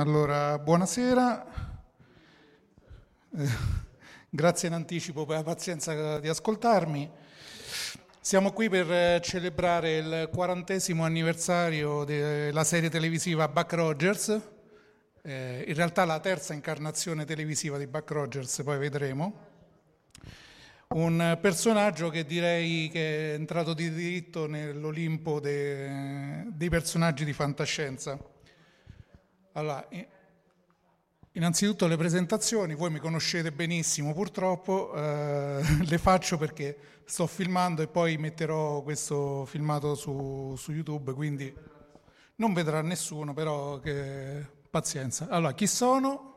Allora, buonasera. Eh, grazie in anticipo per la pazienza di ascoltarmi. Siamo qui per eh, celebrare il quarantesimo anniversario della serie televisiva Buck Rogers, eh, in realtà la terza incarnazione televisiva di Buck Rogers, poi vedremo. Un personaggio che direi che è entrato di diritto nell'Olimpo de, dei personaggi di fantascienza. Allora, innanzitutto le presentazioni, voi mi conoscete benissimo purtroppo, eh, le faccio perché sto filmando e poi metterò questo filmato su, su YouTube, quindi non vedrà nessuno, però che... pazienza. Allora, chi sono?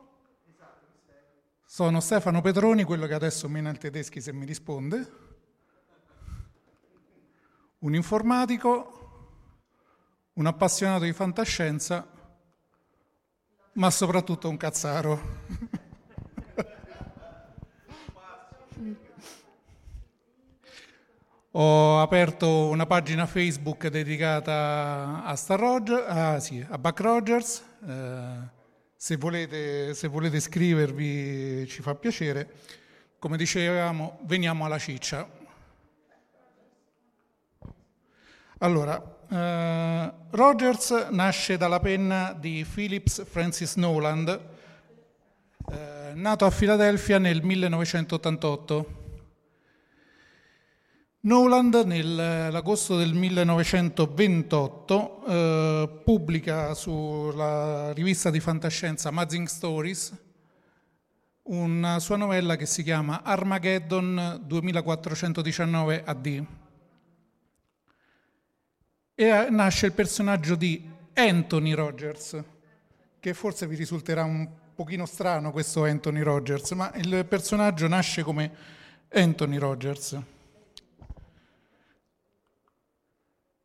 Sono Stefano Petroni, quello che adesso mena il tedeschi se mi risponde, un informatico, un appassionato di fantascienza ma soprattutto un cazzaro. Ho aperto una pagina Facebook dedicata a Star Rogers, ah, sì, a Buck Rogers. Eh, se, volete, se volete scrivervi ci fa piacere. Come dicevamo, veniamo alla ciccia. Allora, Uh, Rogers nasce dalla penna di Phillips Francis Noland, eh, nato a Filadelfia nel 1988. Noland nell'agosto del 1928 eh, pubblica sulla rivista di fantascienza Amazing Stories una sua novella che si chiama Armageddon 2419 AD. E eh, nasce il personaggio di Anthony Rogers, che forse vi risulterà un pochino strano questo Anthony Rogers, ma il personaggio nasce come Anthony Rogers.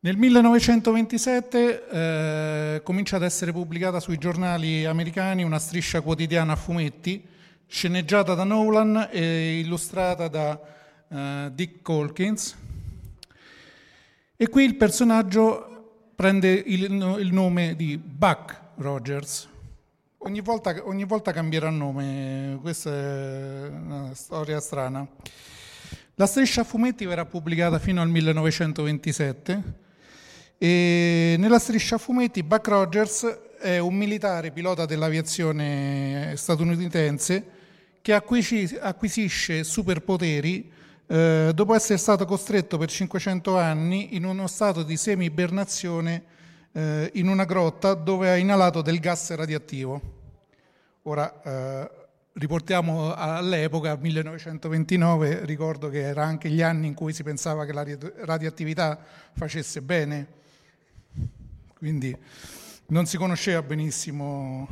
Nel 1927 eh, comincia ad essere pubblicata sui giornali americani una striscia quotidiana a fumetti, sceneggiata da Nolan e illustrata da eh, Dick Colkins. E qui il personaggio prende il, il nome di Buck Rogers. Ogni volta, ogni volta cambierà nome, questa è una storia strana. La striscia a fumetti verrà pubblicata fino al 1927 e nella striscia a fumetti Buck Rogers è un militare pilota dell'aviazione statunitense che acquisisce superpoteri eh, dopo essere stato costretto per 500 anni in uno stato di semi-ibernazione eh, in una grotta dove ha inalato del gas radioattivo. Ora, eh, riportiamo all'epoca, 1929, ricordo che era anche gli anni in cui si pensava che la radioattività facesse bene quindi non si conosceva benissimo.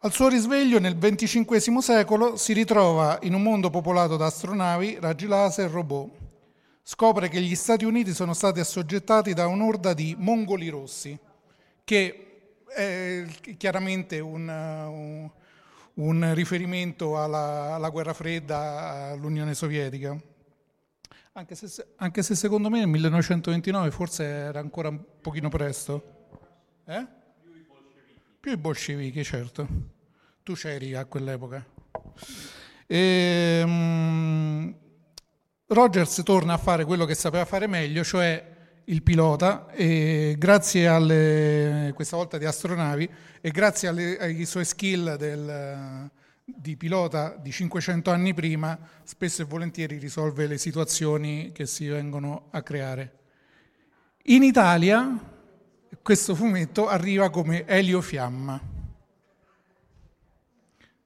Al suo risveglio nel XXV secolo si ritrova in un mondo popolato da astronavi, raggi laser e robot. Scopre che gli Stati Uniti sono stati assoggettati da un'orda di mongoli rossi, che è chiaramente un, un, un riferimento alla, alla guerra fredda, all'Unione Sovietica. Anche se, anche se, secondo me nel 1929 forse era ancora un pochino presto. Eh? Più i bolscevichi. Certo. Tu c'eri a quell'epoca. E, um, Rogers torna a fare quello che sapeva fare meglio, cioè il pilota, e grazie alle, questa volta di astronavi, e grazie alle, ai suoi skill del, di pilota di 500 anni prima spesso e volentieri risolve le situazioni che si vengono a creare. In Italia questo fumetto arriva come Elio Fiamma.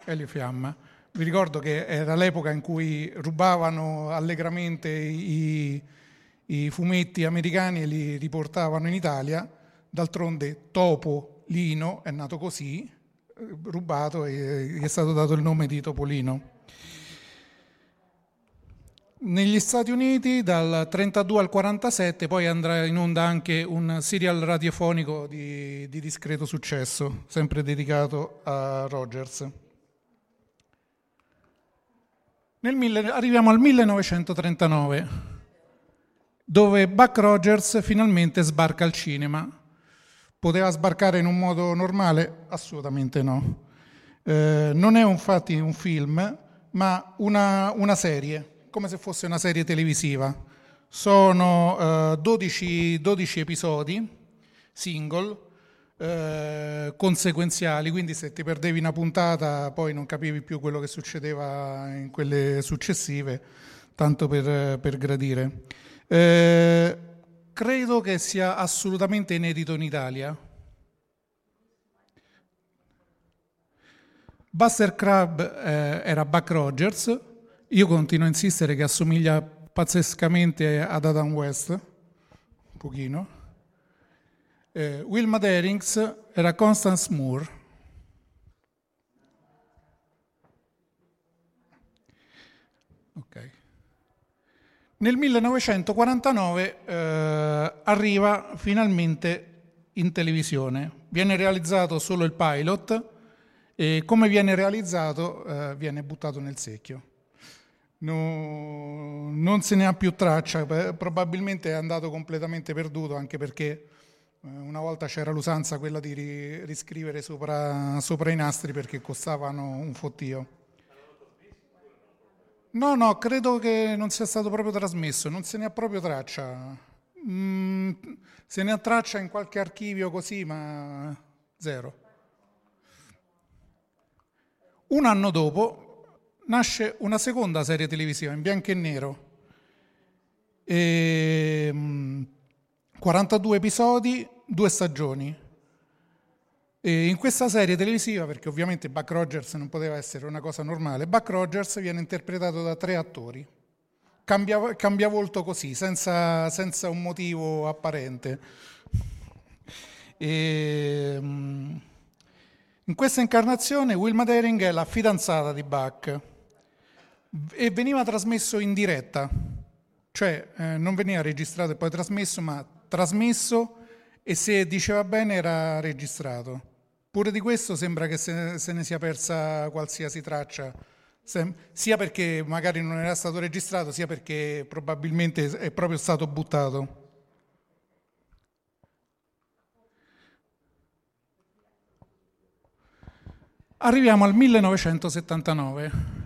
Elio Fiamma. Vi ricordo che era l'epoca in cui rubavano allegramente i, i fumetti americani e li riportavano in Italia. D'altronde Topo Lino è nato così, rubato e gli è stato dato il nome di Topolino. Negli Stati Uniti dal 32 al 47 poi andrà in onda anche un serial radiofonico di, di discreto successo, sempre dedicato a Rogers. Nel, arriviamo al 1939, dove Buck Rogers finalmente sbarca al cinema Poteva sbarcare in un modo normale? Assolutamente no. Eh, non è infatti un film, ma una, una, serie, come se fosse una serie televisiva. Sono eh, 12, 12, episodi single, eh, conseguenziali, quindi se ti perdevi una puntata poi non capivi più quello che succedeva in quelle successive, tanto per, per gradire. Eh, credo che sia assolutamente inedito in Italia. Buster Crab eh, era Buck Rogers, io continuo a insistere che assomiglia pazzescamente ad Adam West, un pochino. Eh, Wilma Derings era Constance Moore. Ok. Nel 1949 eh, arriva finalmente in televisione. Viene realizzato solo il pilot e come viene realizzato eh, viene buttato nel secchio. No, non se ne ha più traccia, probabilmente è andato completamente perduto anche perché eh, una volta c'era l'usanza quella di riscrivere sopra, sopra i nastri perché costavano un fottio. No, no, credo che non sia stato proprio trasmesso, non se ne ha proprio traccia. Mm, se ne ha traccia in qualche archivio così, ma zero. Un anno dopo nasce una seconda serie televisiva in bianco e nero, e, 42 episodi, due stagioni. E in questa serie televisiva, perché ovviamente Buck Rogers non poteva essere una cosa normale, Buck Rogers viene interpretato da tre attori. Cambia, cambia volto così, senza, senza, un motivo apparente. E, in questa incarnazione Wilma Dering è la fidanzata di Buck e veniva trasmesso in diretta, cioè eh, non veniva registrato e poi trasmesso, ma trasmesso e se diceva bene era registrato. Pure di questo sembra che se, se ne sia persa qualsiasi traccia, sia perché magari non era stato registrato, sia perché probabilmente è proprio stato buttato. Arriviamo al 1979.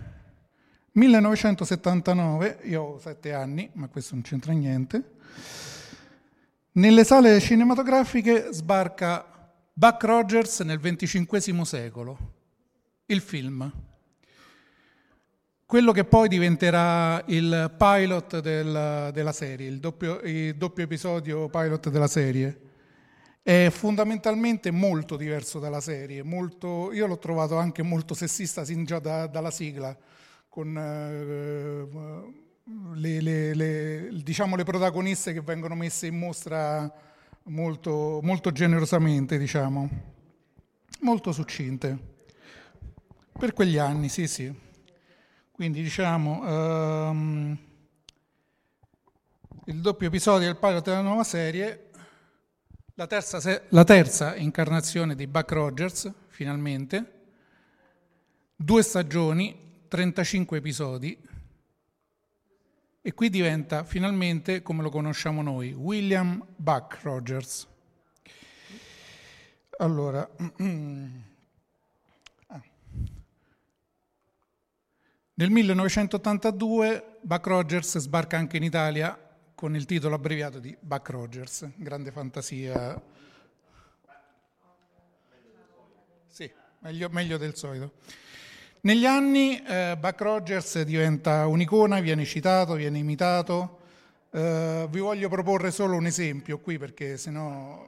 1979, io ho sette anni, ma questo non c'entra niente. Nelle sale cinematografiche sbarca Buck Rogers nel XXV secolo, il film. Quello che poi diventerà il pilot del, della serie, il doppio, il doppio episodio pilot della serie è fondamentalmente molto diverso dalla serie, molto, io l'ho trovato anche molto sessista sin già da, dalla sigla, con eh, le, le, le, diciamo, le, protagoniste che vengono messe in mostra molto, molto generosamente, diciamo, molto succinte. Per quegli anni, sì, sì. Quindi diciamo, um, il doppio episodio del pilot della nuova serie la terza, la terza, incarnazione di Buck Rogers, finalmente, due stagioni, 35 episodi, e qui diventa finalmente come lo conosciamo noi, William Buck Rogers. Allora, ah. nel 1982 Buck Rogers sbarca anche in Italia con il titolo abbreviato di Buck Rogers, grande fantasia. Sì, meglio, meglio del solito. Negli anni eh, Buck Rogers diventa un'icona, viene citato, viene imitato. Eh, vi voglio proporre solo un esempio qui perché sennò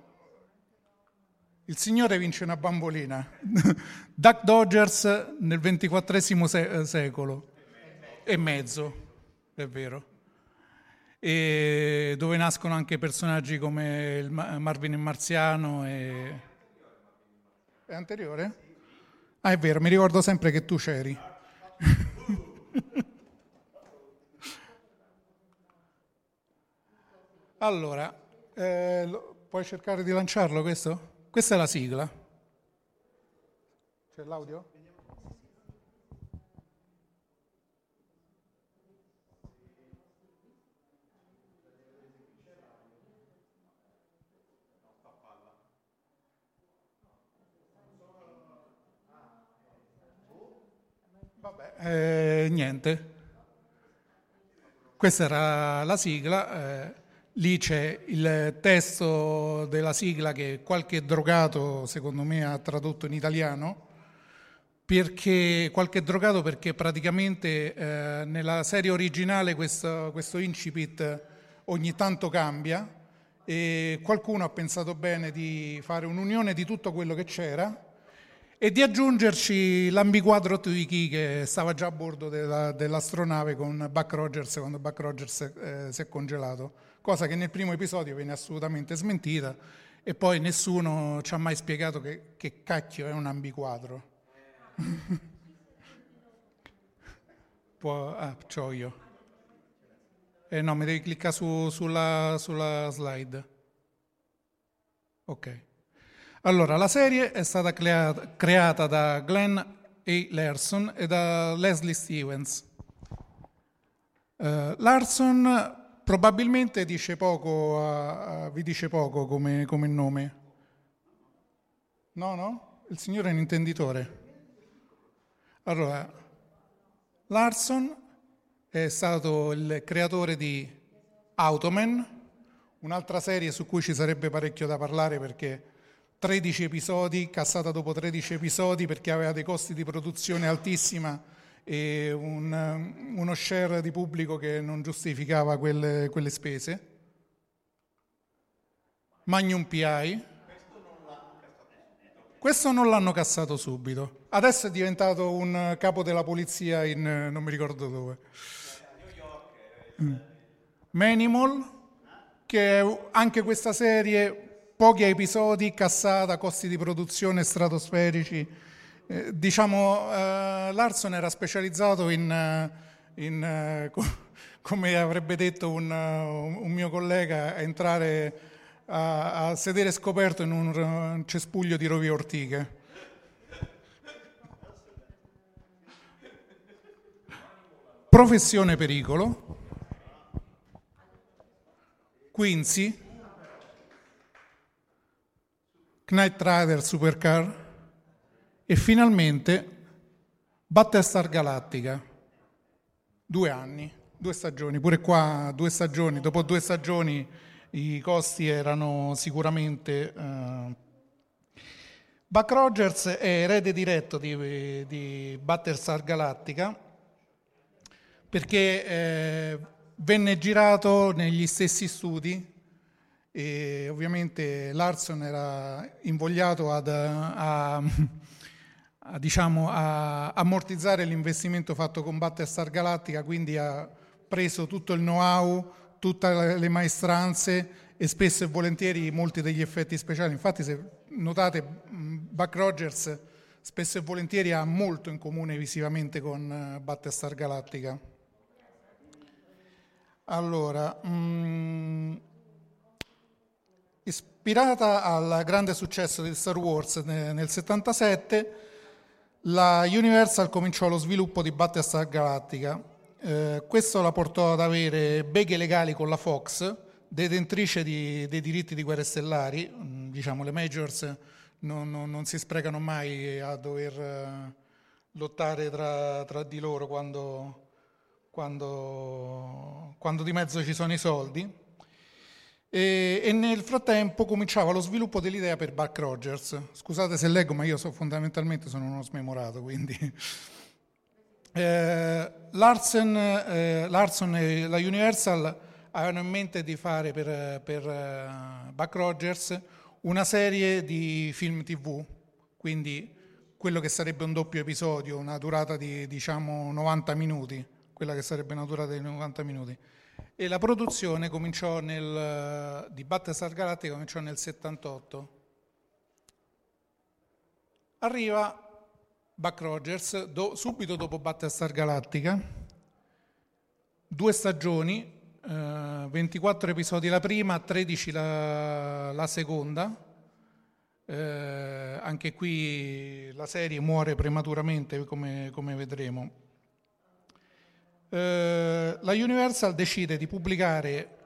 il Signore vince una bambolina. Duck Dodgers nel XXIV se- secolo e mezzo, è vero e dove nascono anche personaggi come Marvin il Marziano. E... È anteriore? Ah, è vero, mi ricordo sempre che tu c'eri. allora, eh, puoi cercare di lanciarlo questo? Questa è la sigla. C'è l'audio? Eh, niente. Questa era la sigla, eh, lì c'è il testo della sigla che qualche drogato secondo me ha tradotto in italiano, perché, qualche drogato perché praticamente eh, nella serie originale questo, questo incipit ogni tanto cambia e qualcuno ha pensato bene di fare un'unione di tutto quello che c'era e di aggiungerci l'ambiquadro Twiki che stava già a bordo della, dell'astronave con Buck Rogers quando Buck Rogers eh, si è congelato, cosa che nel primo episodio viene assolutamente smentita e poi nessuno ci ha mai spiegato che, che cacchio è un ambiquadro. Può, ah, c'ho io. Eh no, mi devi cliccare su, sulla, sulla slide. Ok. Allora, la serie è stata creata, creata da Glenn A. Larson e da Leslie Stevens. Uh, Larson probabilmente dice poco, uh, uh, vi dice poco come, come nome. No, no? Il signore è un intenditore. Allora, Larson è stato il creatore di Automan, un'altra serie su cui ci sarebbe parecchio da parlare perché 13 episodi, cassata dopo 13 episodi perché aveva dei costi di produzione altissima e un, uno share di pubblico che non giustificava quelle, quelle spese. Magnum PI. Questo non l'hanno cassato subito. Adesso è diventato un capo della polizia in non mi ricordo dove. Mm. Manimal, che anche questa serie pochi episodi, cassata, costi di produzione stratosferici. Eh, diciamo, eh, Larson era specializzato in, eh, in eh, come avrebbe detto un, uh, un, mio collega, entrare a, a sedere scoperto in un cespuglio di rovi ortiche. Professione pericolo. Quincy, Knight Rider Supercar e finalmente Battlestar Galactica. Due anni, due stagioni, pure qua due stagioni, dopo due stagioni i costi erano sicuramente... Uh... Buck Rogers è erede diretto di, di Battlestar Galactica perché eh, venne girato negli stessi studi e ovviamente Larson era invogliato ad, a, a, diciamo, a ammortizzare l'investimento fatto con Battlestar Galactica, quindi ha preso tutto il know-how, tutte le maestranze e spesso e volentieri molti degli effetti speciali. Infatti se notate Buck Rogers spesso e volentieri ha molto in comune visivamente con eh, Battlestar Galactica. Allora, mh, mm, Ispirata al grande successo di Star Wars nel 1977, la Universal cominciò lo sviluppo di Battlestar Galactica. Eh, questo la portò ad avere beghe legali con la Fox, detentrice di, dei diritti di guerre stellari, mm, diciamo le majors non, non, non si sprecano mai a dover uh, lottare tra, tra, di loro quando, quando, quando di mezzo ci sono i soldi. E, e, nel frattempo cominciava lo sviluppo dell'idea per Buck Rogers. Scusate se leggo, ma io so, fondamentalmente sono uno smemorato, quindi... Eh, Larsen, eh, Larson e la Universal avevano in mente di fare per, per uh, Buck Rogers una serie di film tv, quindi quello che sarebbe un doppio episodio, una durata di diciamo 90 minuti, quella che sarebbe una durata di 90 minuti e la produzione cominciò nel, di Battlestar Galactica cominciò nel 78. Arriva Buck Rogers do, subito dopo Battlestar Galactica, due stagioni, eh, 24 episodi la prima, 13 la, la seconda. Eh, anche qui la serie muore prematuramente come, come vedremo. Eh, la Universal decide di pubblicare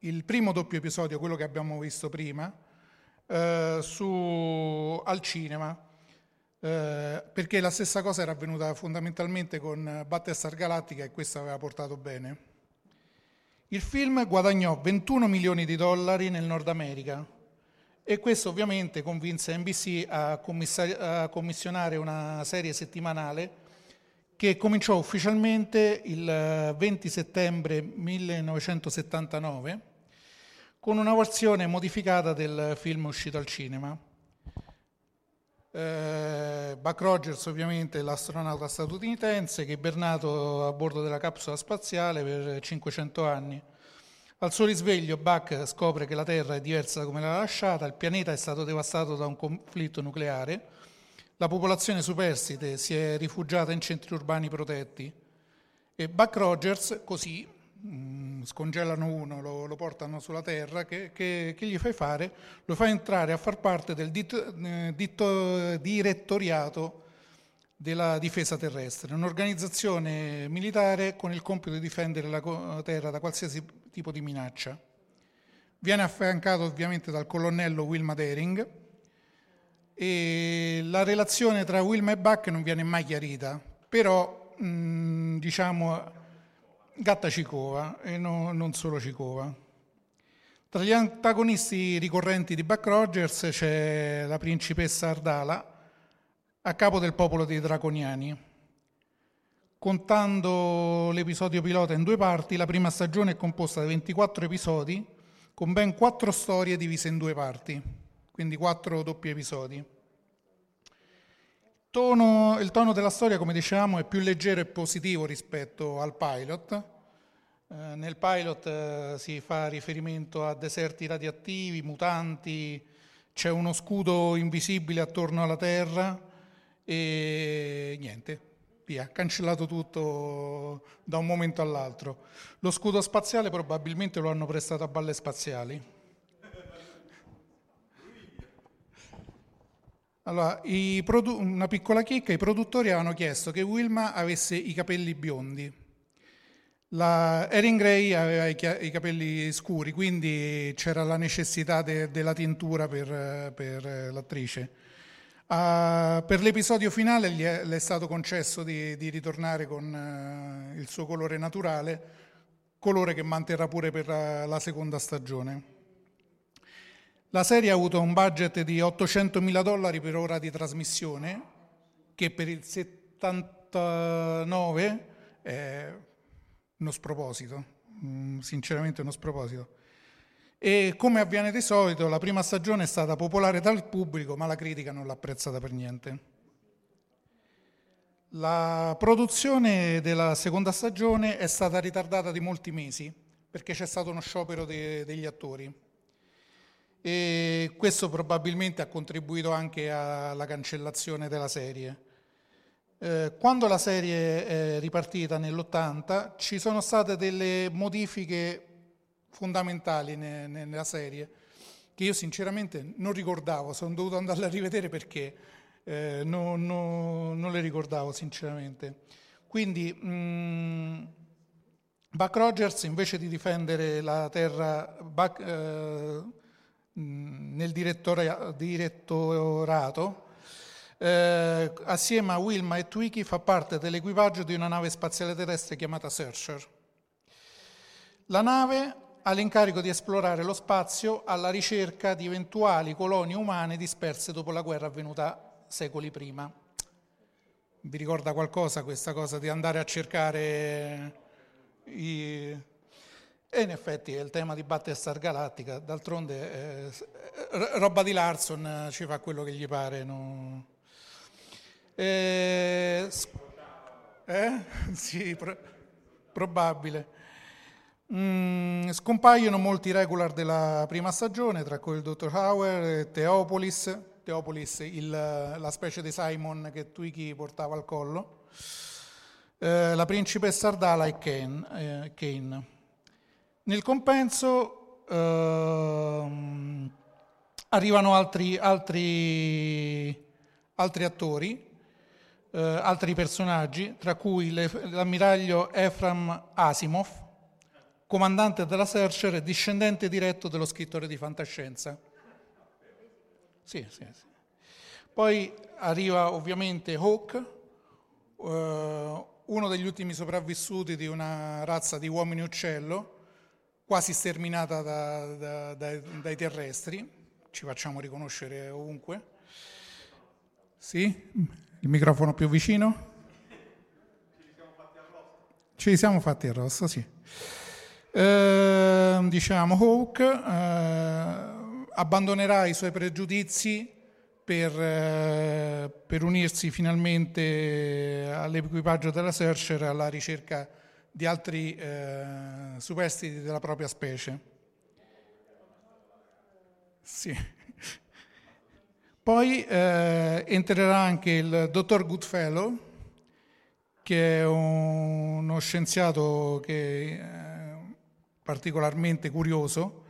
il primo doppio episodio, quello che abbiamo visto prima, eh, su, al cinema, eh, perché la stessa cosa era avvenuta fondamentalmente con Battlestar Galactica e questo aveva portato bene. Il film guadagnò 21 milioni di dollari nel Nord America e questo ovviamente convinse NBC a, a commissionare una serie settimanale che cominciò ufficialmente il 20 eh, settembre 1979 con una versione modificata del film uscito al cinema. Eh, Buck Rogers ovviamente l'astronauta statunitense che è ibernato a bordo della capsula spaziale per 500 anni. Al suo risveglio Buck scopre che la Terra è diversa da come l'ha lasciata, il pianeta è stato devastato da un conflitto nucleare la popolazione superstite si è rifugiata in centri urbani protetti e Buck Rogers così mh, mm, scongelano uno, lo, lo, portano sulla terra, che, che, che, gli fai fare? Lo fa entrare a far parte del dit, eh, ditto, direttoriato della difesa terrestre, un'organizzazione militare con il compito di difendere la terra da qualsiasi tipo di minaccia. Viene affiancato ovviamente dal colonnello Wilma Dering, e la relazione tra Wilma e Buck non viene mai chiarita, però mh, mm, diciamo gatta cicova e no, non solo cicova. Tra gli antagonisti ricorrenti di Buck Rogers c'è la principessa Ardala, a capo del popolo dei draconiani. Contando l'episodio pilota in due parti, la prima stagione è composta da 24 episodi con ben quattro storie divise in due parti, quindi quattro doppi episodi. Tono, il tono della storia, come dicevamo, è più leggero e positivo rispetto al pilot. Eh, nel pilot eh, si fa riferimento a deserti radioattivi, mutanti, c'è uno scudo invisibile attorno alla Terra e niente, via, cancellato tutto da un momento all'altro. Lo scudo spaziale probabilmente lo hanno prestato a balle spaziali. Allora, produ- una piccola chicca, i produttori avevano chiesto che Wilma avesse i capelli biondi. La Erin Gray aveva i, chia- i capelli scuri, quindi c'era la necessità de- della tintura per, per l'attrice. Uh, per l'episodio finale gli è, le è stato concesso di, di ritornare con uh, il suo colore naturale, colore che manterrà pure per la, la seconda stagione. La serie ha avuto un budget di 800 mila dollari per ora di trasmissione, che per il 79 è uno sproposito, mm, sinceramente uno sproposito. E come avviene di solito, la prima stagione è stata popolare dal pubblico, ma la critica non l'ha apprezzata per niente. La produzione della seconda stagione è stata ritardata di molti mesi perché c'è stato uno sciopero de- degli attori e questo probabilmente ha contribuito anche alla cancellazione della serie. Eh, quando la serie è ripartita nell'80 ci sono state delle modifiche fondamentali nella serie, che io sinceramente non ricordavo, sono dovuto andarle a rivedere perché eh, non, non, non, le ricordavo sinceramente. Quindi mh, mm, Buck Rogers invece di difendere la terra Buck, eh, nel direttorato, eh, assieme a Wilma e Twiki fa parte dell'equipaggio di una nave spaziale terrestre chiamata Searcher. La nave ha l'incarico di esplorare lo spazio alla ricerca di eventuali colonie umane disperse dopo la guerra avvenuta secoli prima. Vi ricorda qualcosa questa cosa di andare a cercare i... E in effetti il tema di Battlestar Galactica, d'altronde eh, roba di Larson eh, ci fa quello che gli pare. No? Eh, eh? Sì, pro- probabile. Mm, scompaiono molti regular della prima stagione, tra cui il Dr. Hauer Theopolis, Theopolis il, la specie di Simon che Twiki portava al collo, eh, la principessa Ardala e Kane. Eh, Kane. Nel compenso eh, arrivano altri, altri, altri attori, eh, altri personaggi, tra cui le, l'ammiraglio Ephraim Asimov, comandante della Searcher e discendente diretto dello scrittore di fantascienza. Sì, sì, sì. Poi arriva ovviamente Hawk, eh, uno degli ultimi sopravvissuti di una razza di uomini uccello, quasi sterminata da, da, dai, dai terrestri, ci facciamo riconoscere ovunque. Sì? Il microfono più vicino? Ci siamo fatti a rosso, sì. Eh, diciamo, Hawk eh, abbandonerà i suoi pregiudizi per, eh, per, unirsi finalmente all'equipaggio della Searcher alla ricerca di altri eh, superstiti della propria specie. Sì. Poi eh, entrerà anche il dottor Goodfellow, che è uno scienziato che eh, particolarmente curioso,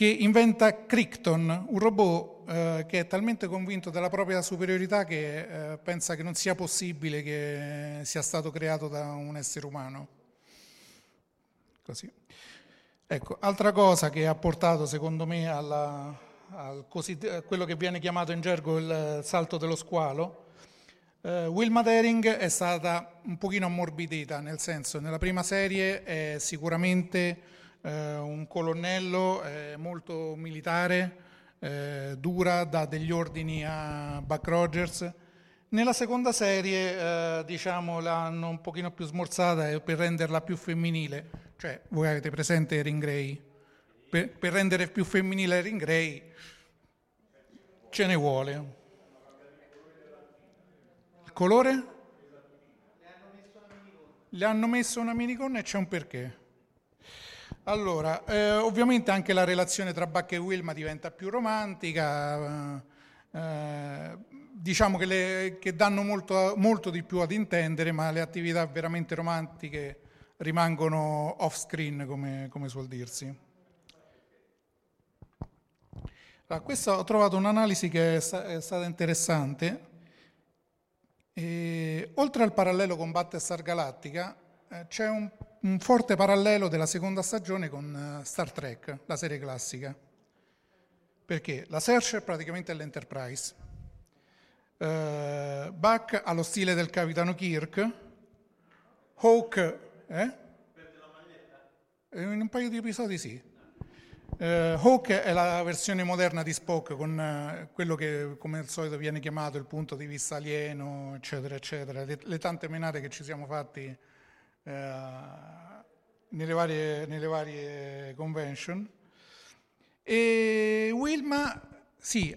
che inventa Crichton, un robot eh, che è talmente convinto della propria superiorità che eh, pensa che non sia possibile che sia stato creato da un essere umano. Così. Ecco, altra cosa che ha portato secondo me alla, al a quello che viene chiamato in gergo il salto dello squalo, Uh, Wilma Daring è stata un pochino ammorbidita, nel senso, nella prima serie è sicuramente eh, un colonnello eh, molto militare, eh, dura, dà degli ordini a Buck Rogers. Nella seconda serie, eh, diciamo, l'hanno un pochino più smorzata per renderla più femminile. Cioè, voi avete presente Erin Grey? Per, per rendere più femminile Erin Grey ce ne vuole. Il colore? Le hanno messo una minigonna e c'è un perché. Allora, eh, ovviamente anche la relazione tra Buck e Wilma diventa più romantica, eh, diciamo che, le, che danno molto, molto, di più ad intendere, ma le attività veramente romantiche rimangono off screen, come, come suol dirsi. Allora, questa ho trovato un'analisi che è, sta, è stata interessante. E, oltre al parallelo con Battlestar Galactica, eh, c'è un, un, forte parallelo della seconda stagione con uh, Star Trek, la serie classica. Perché la praticamente è l'Enterprise. Uh, Buck ha lo stile del capitano Kirk. Hawk, eh? In un paio di episodi sì. Uh, Hawk è la versione moderna di Spock con uh, quello che come al solito viene chiamato il punto di vista alieno, eccetera, eccetera. Le, le tante menate che ci siamo fatti nelle, varie, nelle, varie, convention. E Wilma, sì,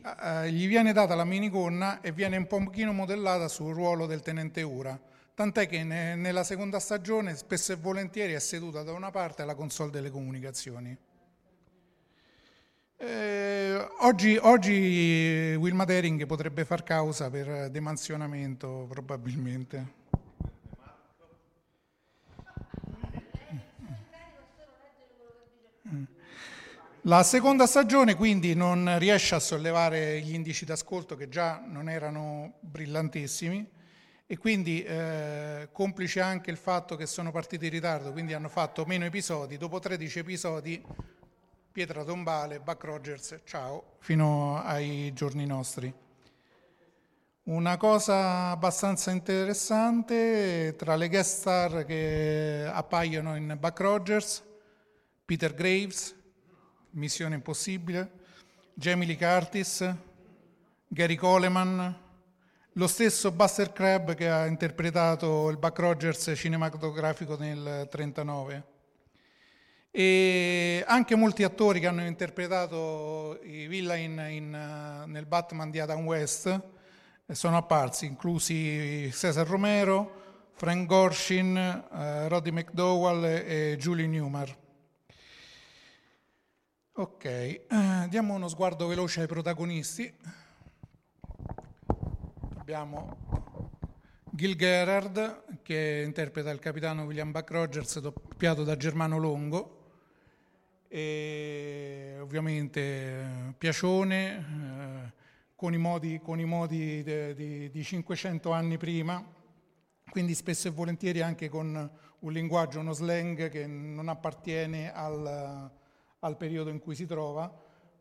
gli viene data la minigonna e viene un pochino modellata sul ruolo del tenente Ura. Tant'è che ne, nella seconda stagione spesso e volentieri è seduta da una parte alla console delle comunicazioni. Eh, oggi, oggi Wilma Dering potrebbe far causa per demansionamento probabilmente. La seconda stagione quindi non riesce a sollevare gli indici d'ascolto che già non erano brillantissimi e quindi eh, complice anche il fatto che sono partiti in ritardo, quindi hanno fatto meno episodi, dopo 13 episodi Pietra Tombale, Buck Rogers, ciao, fino ai giorni nostri. Una cosa abbastanza interessante, tra le guest star che appaiono in Buck Rogers, Peter Graves, Missione Impossibile, Jamie Lee Curtis, Gary Coleman, lo stesso Buster Crab che ha interpretato il Buck Rogers cinematografico nel 1939 e anche molti attori che hanno interpretato i villain in, uh, nel Batman di Adam West eh, sono apparsi, inclusi Cesar Romero, Frank Gorshin, uh, Roddy McDowell e Julie Newmar. Ok, uh, diamo uno sguardo veloce ai protagonisti. Abbiamo Gil Gerard che interpreta il capitano William Buck Rogers doppiato da Germano Longo e ovviamente eh, Piacione eh, con i modi, con i modi de, de, di 500 anni prima, quindi spesso e volentieri anche con un linguaggio, uno slang che non appartiene al, al periodo in cui si trova,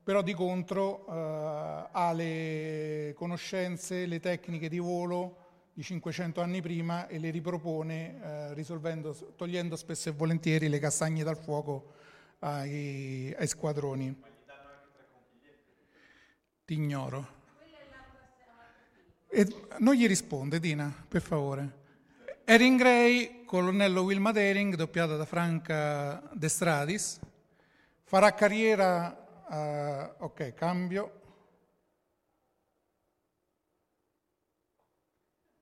però di contro eh, ha le conoscenze, le tecniche di volo di 500 anni prima e le ripropone eh, togliendo spesso e volentieri le castagne dal fuoco ai, ai squadroni. Ti ignoro. E non gli risponde, Dina, per favore. Erin Gray, colonnello Wilma Dering, doppiata da Franca De Stradis, farà carriera, uh, ok, cambio.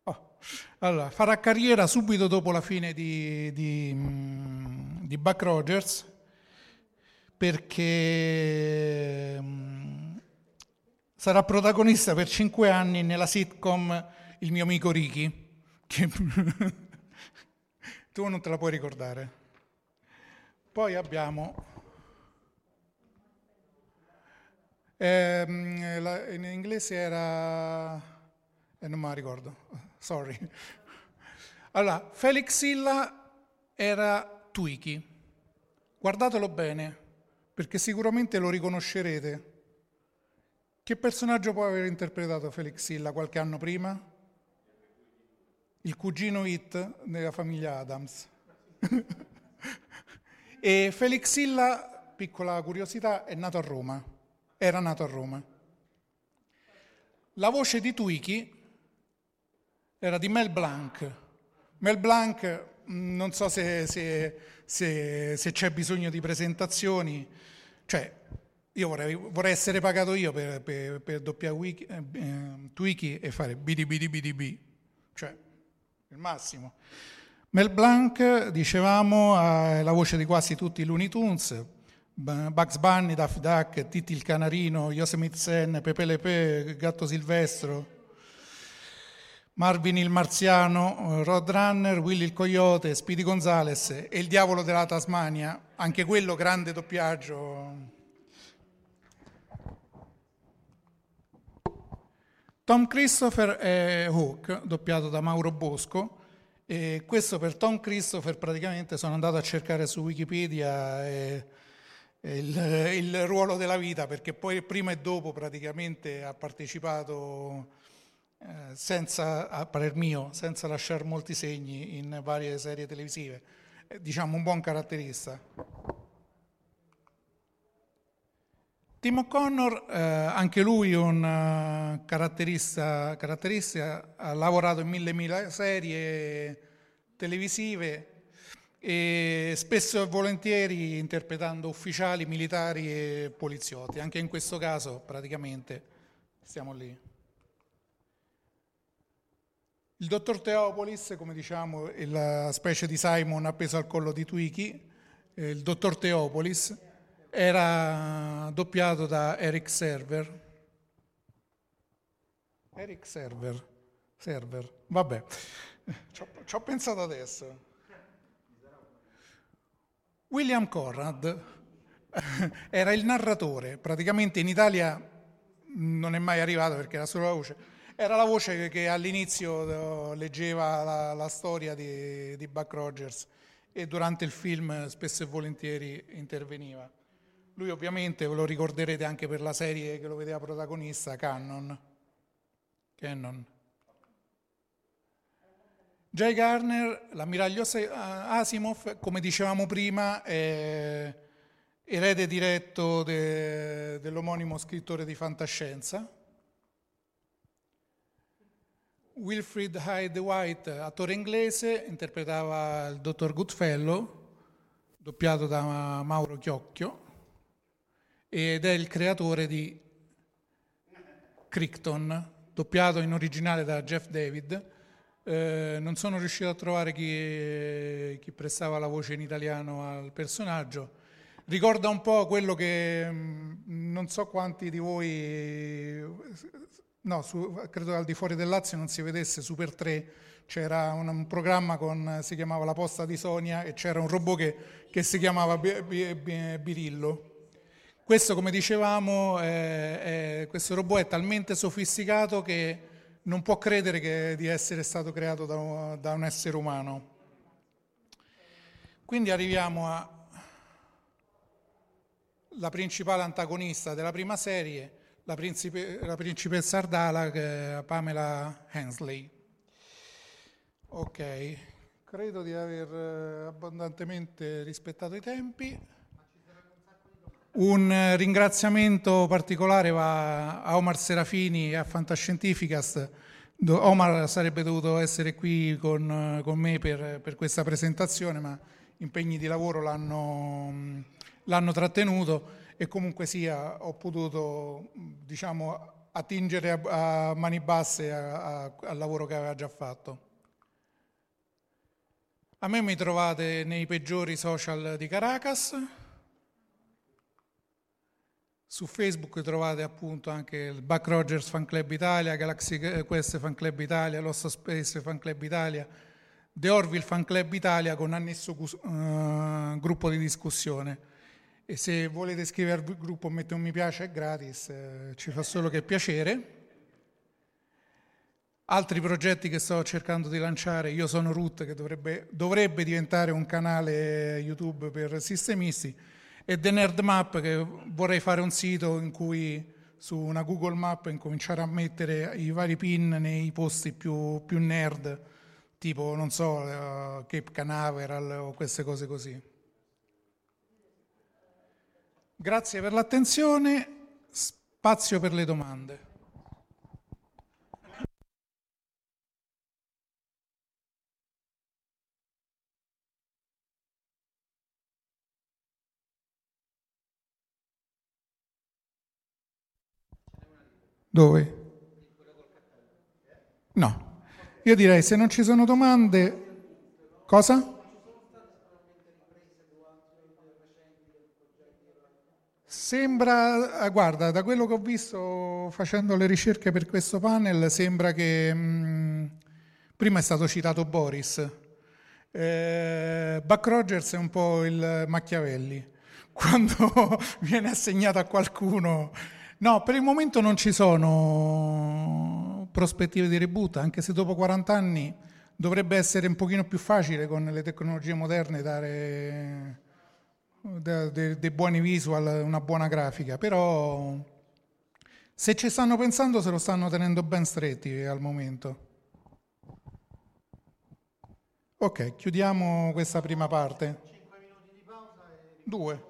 Oh, allora, farà carriera subito dopo la fine di, di, mm, di Buck Rogers perché mm, sarà protagonista per cinque anni nella sitcom Il mio amico Ricky, che tu non te la puoi ricordare. Poi abbiamo... La, in inglese era... Eh, non me la ricordo, sorry. Allora, Felix Silla era Twiki. Guardatelo bene, perché sicuramente lo riconoscerete. Che personaggio può aver interpretato Felix Silla qualche anno prima? Il cugino Hit nella famiglia Adams. E Felix Silla, piccola curiosità, è nato a Roma, era nato a Roma. La voce di Twiki era di Mel Blanc. Mel Blanc, mm, non so se, se, se, se c'è bisogno di presentazioni, cioè io vorrei, vorrei essere pagato io per, per, per doppiare wiki, eh, eh, Twiki e fare bi, cioè il massimo. Mel Blanc, dicevamo, ha la voce di quasi tutti i Looney Tunes, Bugs Bunny, Daffy Duck, Titti il Canarino, Yosemite Sen, Pepe Le Pe, Gatto Silvestro, Marvin il Marziano, Roadrunner, Willy il Coyote, Speedy Gonzales e il Diavolo della Tasmania, anche quello grande doppiaggio. Tom Christopher è Hook, doppiato da Mauro Bosco, e questo per Tom Christopher praticamente sono andato a cercare su Wikipedia e il, il, ruolo della vita, perché poi prima e dopo praticamente ha partecipato eh, senza, a parer mio, senza lasciare molti segni in varie serie televisive. Eh, diciamo un buon caratterista. Tim O'Connor, eh, anche lui un uh, caratterista, caratterista, ha lavorato in mille mille serie televisive e spesso e volentieri interpretando ufficiali, militari e poliziotti. Anche in questo caso praticamente stiamo lì. Il dottor Teopolis, come diciamo, è la specie di Simon appeso al collo di Twiki, eh, il dottor Teopolis, era doppiato da Eric Server. Eric Server, Server, vabbè, ci ho pensato adesso. William Conrad era il narratore, praticamente in Italia non è mai arrivato perché era solo la voce, era la voce che all'inizio leggeva la, la storia di, di, Buck Rogers e durante il film spesso e volentieri interveniva. Lui ovviamente ve lo ricorderete anche per la serie che lo vedeva protagonista, Cannon. Cannon. Jay Garner, l'ammiraglio Asimov, come dicevamo prima, è erede diretto de, dell'omonimo scrittore di fantascienza. Wilfrid Hyde White, attore inglese, interpretava il dottor Goodfellow, doppiato da Mauro Chiocchio, ed è il creatore di Crichton, doppiato in originale da Jeff David eh, non sono riuscito a trovare chi, chi, prestava la voce in italiano al personaggio. Ricorda un po' quello che mm, non so quanti di voi, no, su, credo al di fuori del Lazio non si vedesse Super 3, c'era un, un, programma con, si chiamava La posta di Sonia e c'era un robot che, che si chiamava Birillo. Questo, come dicevamo, è, è, questo robot è talmente sofisticato che non può credere che, di essere stato creato da, da un essere umano. Quindi arriviamo alla principale antagonista della prima serie, la, principe, la principessa Ardala, Pamela Hensley. Ok, credo di aver eh, abbondantemente rispettato i tempi. Un ringraziamento particolare va a Omar Serafini e a Fantascientificast. Omar sarebbe dovuto essere qui con, con me per, per, questa presentazione, ma impegni di lavoro l'hanno, l'hanno trattenuto e comunque sia ho potuto diciamo, attingere a, a mani basse a, a, al lavoro che aveva già fatto. A me mi trovate nei peggiori social di Caracas, su Facebook trovate appunto anche il Buck Rogers Fan Club Italia, Galaxy Quest Fan Club Italia, Lost Space Fan Club Italia, The Orville Fan Club Italia con annesso uh, gruppo di discussione. E se volete iscrivervi al gruppo mettete un mi piace, è gratis, eh, ci fa solo che piacere. Altri progetti che sto cercando di lanciare, io sono Root che dovrebbe, dovrebbe diventare un canale YouTube per sistemisti e The Nerd Map che vorrei fare un sito in cui su una Google Map incominciare a mettere i vari pin nei posti più, più nerd, tipo, non so, uh, Cape Canaveral o queste cose così. Grazie per l'attenzione, spazio per le domande. Dove? No. Io direi se non ci sono domande, cosa? Sembra, eh, guarda, da quello che ho visto facendo le ricerche per questo panel, sembra che mh, mm, prima è stato citato Boris. Eh, Buck Rogers è un po' il Machiavelli. Quando viene assegnato a qualcuno... No, per il momento non ci sono prospettive di reboot, anche se dopo 40 anni dovrebbe essere un pochino più facile con le tecnologie moderne dare dei de buoni visual, una buona grafica, però se ci stanno pensando se lo stanno tenendo ben stretti al momento. Ok, chiudiamo questa prima parte. Due.